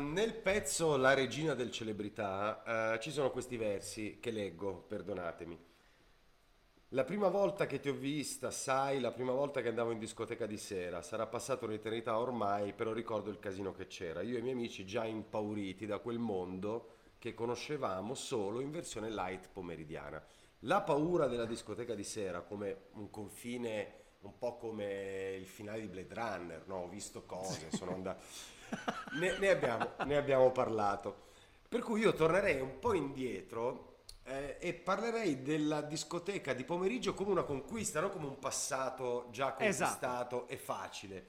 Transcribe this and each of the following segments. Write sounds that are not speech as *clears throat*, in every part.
nel pezzo La regina del celebrità uh, ci sono questi versi che leggo, perdonatemi. La prima volta che ti ho vista, sai, la prima volta che andavo in discoteca di sera, sarà passata un'eternità ormai, però ricordo il casino che c'era. Io e i miei amici già impauriti da quel mondo che conoscevamo solo in versione light pomeridiana. La paura della discoteca di sera come un confine un po' come il finale di Blade Runner, no? Ho visto cose, sono andato... ne, ne, abbiamo, ne abbiamo parlato. Per cui io tornerei un po' indietro eh, e parlerei della discoteca di pomeriggio come una conquista, non come un passato già esatto. conquistato esatto. e facile.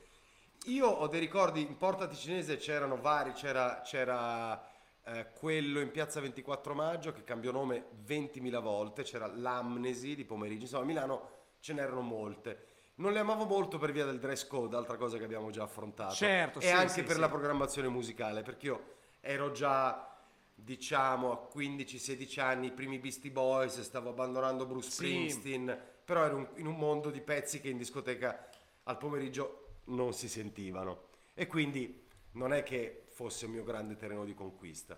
Io ho dei ricordi, in Porta Ticinese c'erano vari, c'era, c'era eh, quello in piazza 24 maggio che cambiò nome 20.000 volte, c'era l'Amnesi di pomeriggio, insomma a Milano ce n'erano molte. Non le amavo molto per via del dress code, altra cosa che abbiamo già affrontato. Certo, e sì, anche sì, per sì. la programmazione musicale, perché io ero già diciamo a 15-16 anni, i primi Beastie Boys, stavo abbandonando Bruce Springsteen, però ero in un mondo di pezzi che in discoteca al pomeriggio non si sentivano. E quindi non è che fosse il mio grande terreno di conquista.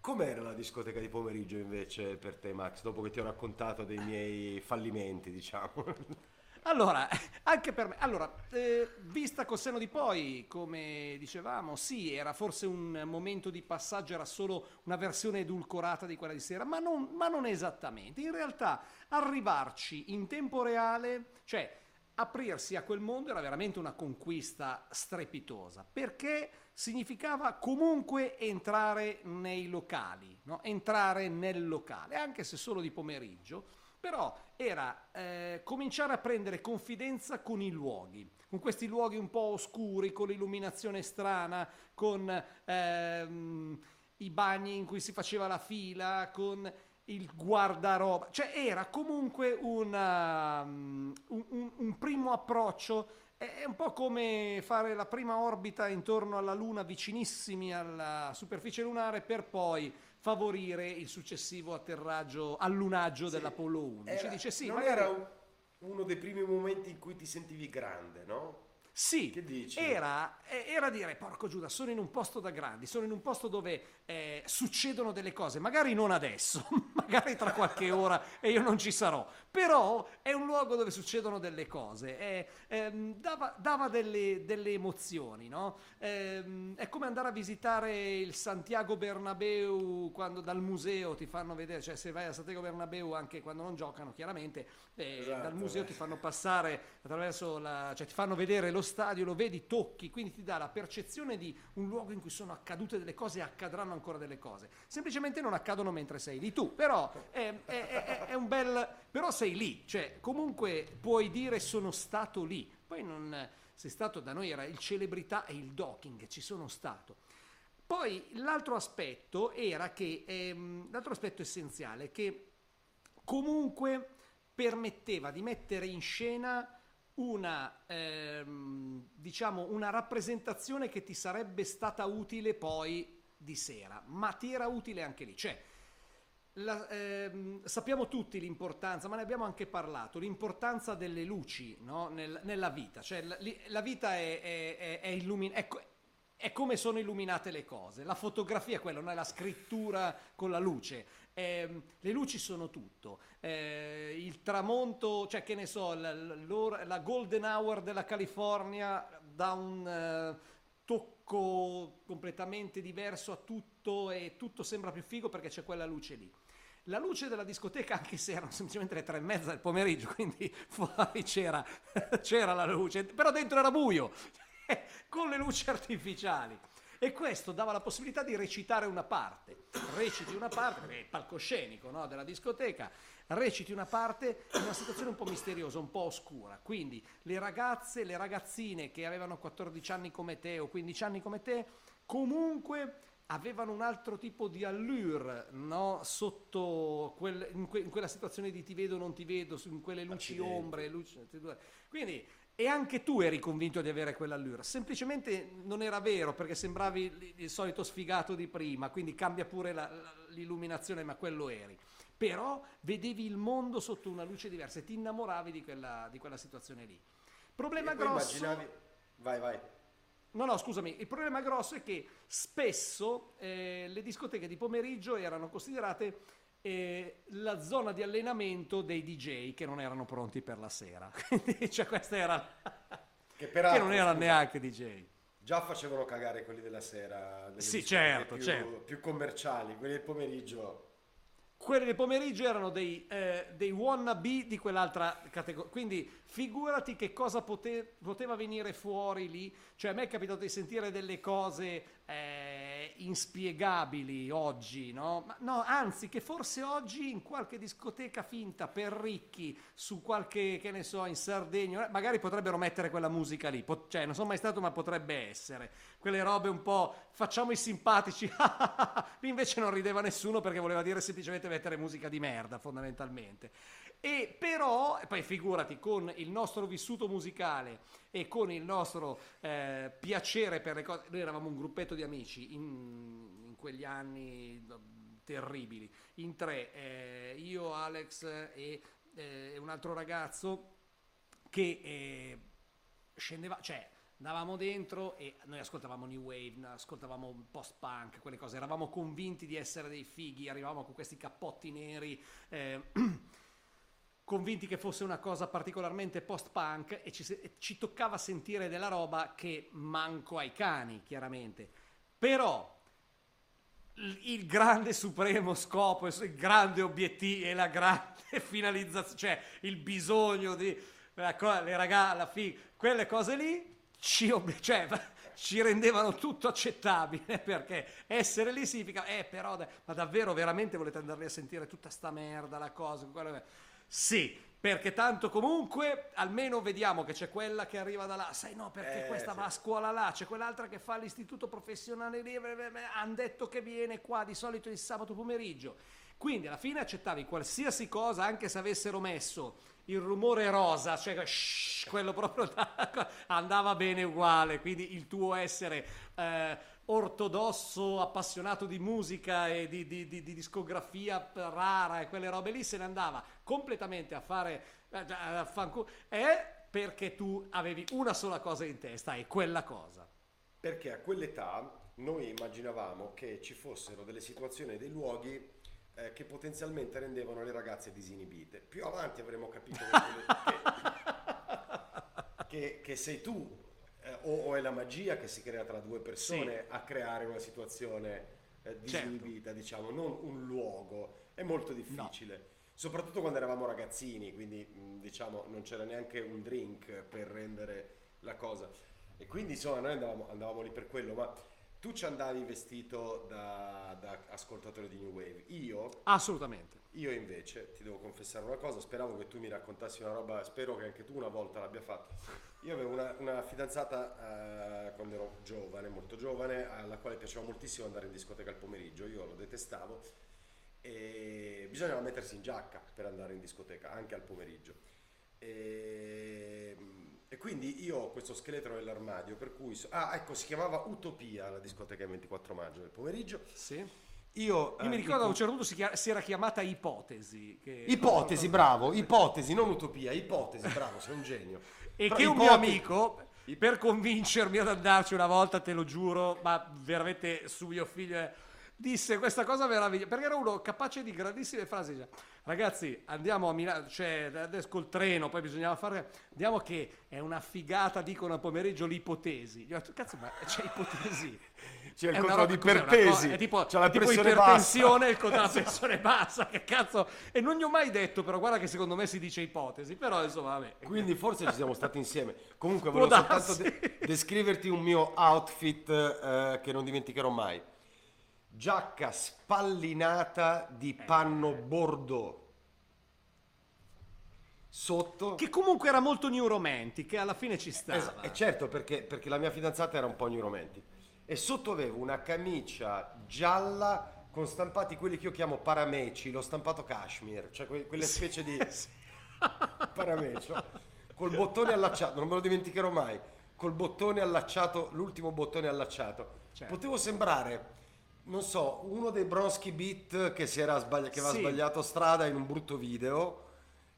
Com'era la discoteca di pomeriggio invece per te, Max, dopo che ti ho raccontato dei miei fallimenti, diciamo? *laughs* Allora, *laughs* anche per me, allora, eh, vista col seno di poi, come dicevamo, sì, era forse un momento di passaggio, era solo una versione edulcorata di quella di sera, ma non, ma non esattamente. In realtà, arrivarci in tempo reale, cioè aprirsi a quel mondo era veramente una conquista strepitosa, perché significava comunque entrare nei locali, no? entrare nel locale, anche se solo di pomeriggio però era eh, cominciare a prendere confidenza con i luoghi, con questi luoghi un po' oscuri, con l'illuminazione strana, con ehm, i bagni in cui si faceva la fila, con il guardaroba, cioè era comunque una, un, un, un primo approccio. È un po' come fare la prima orbita intorno alla Luna vicinissimi alla superficie lunare per poi favorire il successivo atterraggio, allunaggio sì. dell'Apollo 11. Era, Dice sì, non magari... era un, uno dei primi momenti in cui ti sentivi grande, no? Sì, era, era, dire, porco Giuda, sono in un posto da grandi, sono in un posto dove eh, succedono delle cose, magari non adesso, *laughs* magari tra qualche ora e io non ci sarò, però è un luogo dove succedono delle cose, è, ehm, dava, dava delle, delle, emozioni, no? Ehm, è come andare a visitare il Santiago Bernabeu quando dal museo ti fanno vedere, cioè se vai a Santiago Bernabeu anche quando non giocano chiaramente, eh, esatto, dal museo eh. ti fanno passare attraverso la, cioè ti fanno vedere lo stadio, lo vedi, tocchi, quindi ti dà la percezione di un luogo in cui sono accadute delle cose e accadranno ancora delle cose. Semplicemente non accadono mentre sei lì tu, però è, è, è, è un bel... però sei lì, cioè comunque puoi dire sono stato lì, poi non sei stato, da noi era il celebrità e il docking, ci sono stato. Poi l'altro aspetto era che, ehm, l'altro aspetto essenziale, che comunque permetteva di mettere in scena una, ehm, diciamo, una rappresentazione che ti sarebbe stata utile poi di sera, ma ti era utile anche lì. Cioè, la, ehm, sappiamo tutti l'importanza, ma ne abbiamo anche parlato, l'importanza delle luci no? Nel, nella vita. Cioè, la, la vita è, è, è, illuminata. Ecco, è come sono illuminate le cose. La fotografia è quello, non è la scrittura con la luce. Eh, le luci sono tutto. Eh, il tramonto, cioè che ne so, la, la, golden hour della California dà un uh, tocco completamente diverso a tutto e tutto sembra più figo perché c'è quella luce lì. La luce della discoteca, anche se erano semplicemente le tre e mezza del pomeriggio, *laughs* quindi fuori c'era, c'era la luce, però dentro era buio. *laughs* con le luci artificiali. E questo dava la possibilità di recitare una parte. Reciti una parte, perché è il palcoscenico no, della discoteca, reciti una parte in una situazione un po' misteriosa, un po' oscura. Quindi le ragazze, le ragazzine che avevano 14 anni come te o 15 anni come te, comunque avevano un altro tipo di allure no? sotto quel, in, que, in, quella situazione di ti vedo o non ti vedo, in quelle luci Accidenti. ombre. Luci, quindi e anche tu eri convinto di avere quell'allure, semplicemente non era vero perché sembravi il solito sfigato di prima, quindi cambia pure la, la, l'illuminazione, ma quello eri. Però vedevi il mondo sotto una luce diversa e ti innamoravi di quella, di quella situazione lì. Problema grosso... Immaginavi... Vai, vai. No, no, scusami, il problema grosso è che spesso eh, le discoteche di pomeriggio erano considerate eh, la zona di allenamento dei DJ che non erano pronti per la sera. *laughs* Quindi, cioè, questa era... *laughs* Che, che non erano neanche DJ. Già facevano cagare quelli della sera. Sì, certo, più, certo. Più commerciali, quelli del pomeriggio quelli del pomeriggio erano dei, eh, dei wannabe di quell'altra categoria. Quindi figurati che cosa pote- poteva venire fuori lì. Cioè, a me è capitato di sentire delle cose eh, inspiegabili oggi, no? Ma, no, anzi, che forse oggi in qualche discoteca finta per ricchi, su qualche, che ne so, in Sardegna, magari potrebbero mettere quella musica lì. Pot- cioè, non sono mai stato, ma potrebbe essere. Quelle robe un po' facciamo i simpatici. *laughs* lì invece non rideva nessuno perché voleva dire semplicemente mettere musica di merda, fondamentalmente. E però, poi figurati, con il nostro vissuto musicale e con il nostro eh, piacere per le cose, noi eravamo un gruppetto di amici in, in quegli anni terribili, in tre, eh, io, Alex e eh, un altro ragazzo che eh, scendeva, cioè andavamo dentro e noi ascoltavamo New Wave, ascoltavamo post-punk, quelle cose, eravamo convinti di essere dei fighi, arrivavamo con questi cappotti neri. *clears throat* Convinti che fosse una cosa particolarmente post-punk e ci, ci, toccava sentire della roba che manco ai cani, chiaramente. Però il grande supremo scopo, il grande obiettivo e la grande *laughs* finalizzazione, cioè il bisogno di le ragazze, la fig- quelle cose lì ci, cioè, *laughs* ci rendevano tutto accettabile *laughs* perché essere lì significa, eh però, ma davvero veramente volete andare a sentire tutta sta merda, la cosa, quello sì, perché tanto comunque almeno vediamo che c'è quella che arriva da là, sai no perché eh, questa sì. va a scuola là, c'è quell'altra che fa l'istituto professionale lì, hanno detto che viene qua di solito il sabato pomeriggio. Quindi alla fine accettavi qualsiasi cosa anche se avessero messo il rumore rosa, cioè shh, quello proprio *laughs* andava bene uguale, quindi il tuo essere... Eh, ortodosso appassionato di musica e di, di, di, di, discografia rara e quelle robe lì se ne andava completamente a fare eh, a fanculo è perché tu avevi una sola cosa in testa e quella cosa. Perché a quell'età noi immaginavamo che ci fossero delle situazioni dei luoghi eh, che potenzialmente rendevano le ragazze disinibite più avanti avremo capito *laughs* che, che, che sei tu eh, o, o, è la magia che si crea tra due persone sì. a creare una situazione eh, disinibita, certo. diciamo, non un luogo. È molto difficile. No. Soprattutto quando eravamo ragazzini, quindi diciamo non c'era neanche un drink per rendere la cosa. E quindi insomma noi andavamo, andavamo lì per quello, ma tu ci andavi vestito da, da, ascoltatore di New Wave. Io... Assolutamente. Io invece ti devo confessare una cosa, speravo che tu mi raccontassi una roba, spero che anche tu una volta l'abbia fatta. Io avevo una, una fidanzata eh, quando ero giovane, molto giovane, alla quale piaceva moltissimo andare in discoteca al pomeriggio, io lo detestavo e bisognava mettersi in giacca per andare in discoteca, anche al pomeriggio. E, e quindi io ho questo scheletro nell'armadio per cui... So, ah, ecco, si chiamava Utopia la discoteca il 24 maggio del pomeriggio. Sì io, Io mi eh, ricordo a un certo punto si, chiama, si era chiamata Ipotesi. Che... Ipotesi, bravo, ipotesi, non utopia, ipotesi, bravo, sei un genio. *laughs* e Però che un mio amico, per convincermi ad andarci una volta, te lo giuro, ma veramente su mio figlio, disse questa cosa meravigliosa, perché era uno capace di grandissime frasi. Cioè, ragazzi, andiamo a Milano, cioè adesso col treno, poi bisognava fare, andiamo che è una figata, dicono a pomeriggio l'ipotesi. Gli ho detto, cazzo, ma c'è ipotesi? C'è il controllo di ipertesi. È tipo, c'è la tipo ipertensione e il controllo della *laughs* pressione bassa. Che cazzo? E non gli ho mai detto, però guarda che secondo me si dice ipotesi. Però insomma, vabbè. Quindi forse ci siamo stati insieme. Comunque *laughs* volevo soltanto de- descriverti un mio outfit eh, che non dimenticherò mai. Giacca spallinata di panno bordeaux sotto. Che comunque era molto new romantic, e alla fine ci stava. Esatto, e certo, perché, perché, la mia fidanzata era un po' new romantic e sotto avevo una camicia gialla con stampati quelli che io chiamo parameci, l'ho stampato cashmere, cioè que- quelle specie di *laughs* paramecio, col bottone allacciato, non me lo dimenticherò mai, col bottone allacciato, l'ultimo bottone allacciato. Certo. Potevo sembrare, non so, uno dei Bronski Beat che, si era sbagli- che aveva sì. sbagliato strada in un brutto video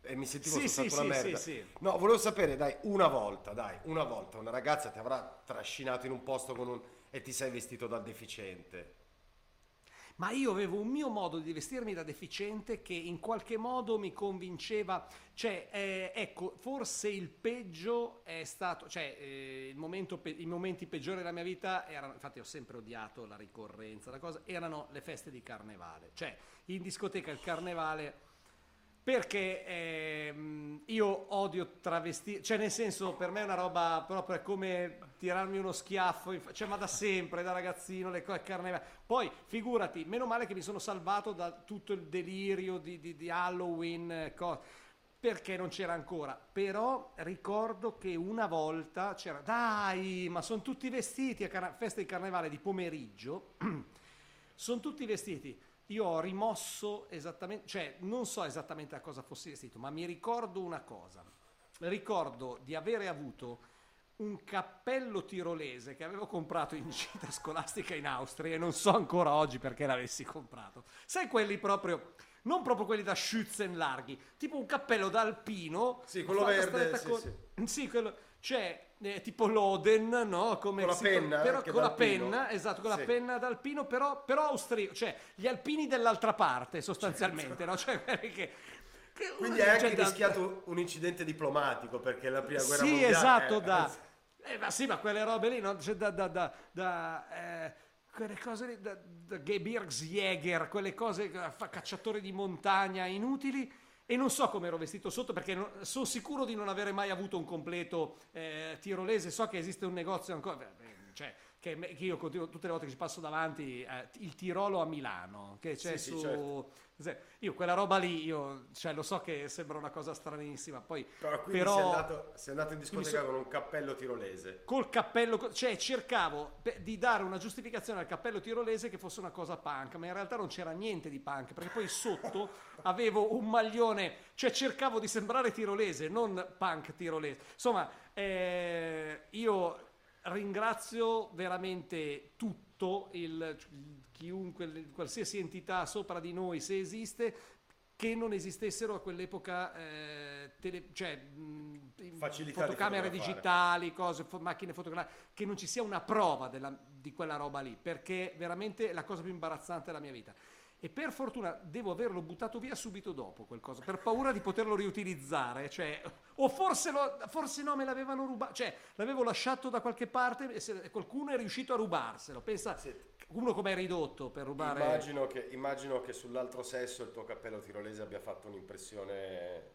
e mi sentivo Sì, soltanto sì, una merda. sì, sì. No, volevo sapere, dai, una volta, dai, una volta una ragazza ti avrà trascinato in un posto con un... e ti sei vestito da deficiente. Ma io avevo un mio modo di vestirmi da deficiente che in qualche modo mi convinceva, cioè, eh, ecco, forse il peggio è stato, cioè, eh, momento i momenti peggiori della mia vita erano, infatti ho sempre odiato la ricorrenza, la cosa, erano le feste di carnevale, cioè, in discoteca il carnevale perché ehm, io odio travestire, cioè nel senso per me è una roba proprio come tirarmi uno schiaffo, cioè ma da sempre, da ragazzino, le cose carnevale. Poi figurati, meno male che mi sono salvato da tutto il delirio di, di- di Halloween, eh, co- perché non c'era ancora. Però ricordo che una volta c'era, dai, ma sono tutti vestiti a carna- festa di carnevale di pomeriggio, *clears throat* sono tutti vestiti. Io ho rimosso esattamente, cioè non so esattamente a cosa fossi vestito, ma mi ricordo una cosa. Ricordo di avere avuto un cappello tirolese che avevo comprato in gita scolastica in Austria e non so ancora oggi perché l'avessi comprato. Sai quelli proprio, non proprio quelli da Schützen larghi, tipo un cappello da alpino. Sì, quello verde, stretta sì, *clears throat* Sì, quello, cioè eh, tipo l'Oden, no? Come Con la si- penna, però con la penna, esatto, con Sì. la penna d'alpino, però, però austriaco, cioè gli alpini dell'altra parte sostanzialmente, no? *laughs* Cioè quelli che... Quindi hai dice anche rischiato un incidente diplomatico perché la prima guerra Sì, mondiale... esatto, eh, da... eh, ma sì, ma quelle robe lì, no? Cioè, da... da, da, da, eh, quelle cose lì, da, da Gebirgsjäger, quelle cose, fa- cacciatori di montagna inutili. E non so come ero vestito sotto perché non- sono sicuro di non avere mai avuto un completo eh, tirolese. So che esiste un negozio ancora, cioè, che, io continuo tutte le volte che ci passo davanti, eh, il Tirolo a Milano, che c'è Sì, sì, su... certo. se- Io quella roba lì, io, cioè, lo so che sembra una cosa stranissima, poi Però però- sei, andato, sei andato in discoteca so- con un cappello tirolese. col cappello, cioè cercavo di dare una giustificazione al cappello tirolese che fosse una cosa punk, ma in realtà non c'era niente di punk, perché poi sotto *laughs* avevo un maglione, cioè cercavo di sembrare tirolese, non punk tirolese. Insomma, eh, io ringrazio veramente tutto il chiunque, qualsiasi entità sopra di noi, se esiste, che non esistessero a quell'epoca eh, tele- cioè, mh, di fotocamere fotografare. digitali, cose, fo- macchine fotografiche, che non ci sia una prova della- di quella roba lì, perché veramente è la cosa più imbarazzante della mia vita. E per fortuna devo averlo buttato via subito dopo quel coso, per paura di poterlo riutilizzare, cioè, o forse, lo- forse no, me l'avevano rubato, cioè l'avevo lasciato da qualche parte e se- qualcuno è riuscito a rubarselo. Pensa, uno come è ridotto per rubare... Immagino che, immagino che sull'altro sesso il tuo cappello tirolese abbia fatto un'impressione...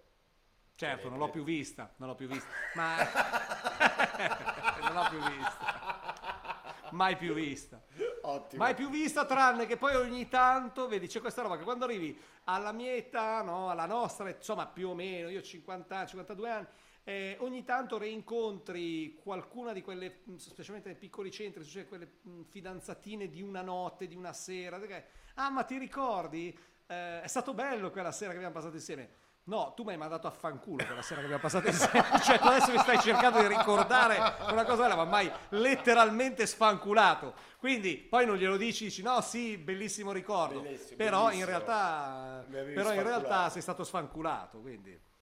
Certo, non l'ho più vista, non l'ho più vista, ma *laughs* *laughs* non l'ho più vista, mai più vista. Ottimo. Mai più vista, tranne che poi ogni tanto, vedi, c'è questa roba che quando arrivi alla mia età, no, alla nostra, insomma più o meno, io ho 50 anni, 52 anni, eh, ogni tanto reincontri qualcuna di quelle, specialmente nei piccoli centri, cioè quelle fidanzatine di una notte, di una sera, ah ma ti ricordi? Eh, è stato bello quella sera che abbiamo passato insieme. No, tu mi hai mandato a fanculo quella sera che abbiamo passato insieme. *laughs* cioè, tu adesso mi stai cercando di ricordare una cosa bella, ma mai letteralmente sfanculato. Quindi poi non glielo dici, dici no, sì, bellissimo ricordo. Bellissimo, però in bellissimo. realtà, Mi avevi però in realtà sei stato sfanculato. Quindi.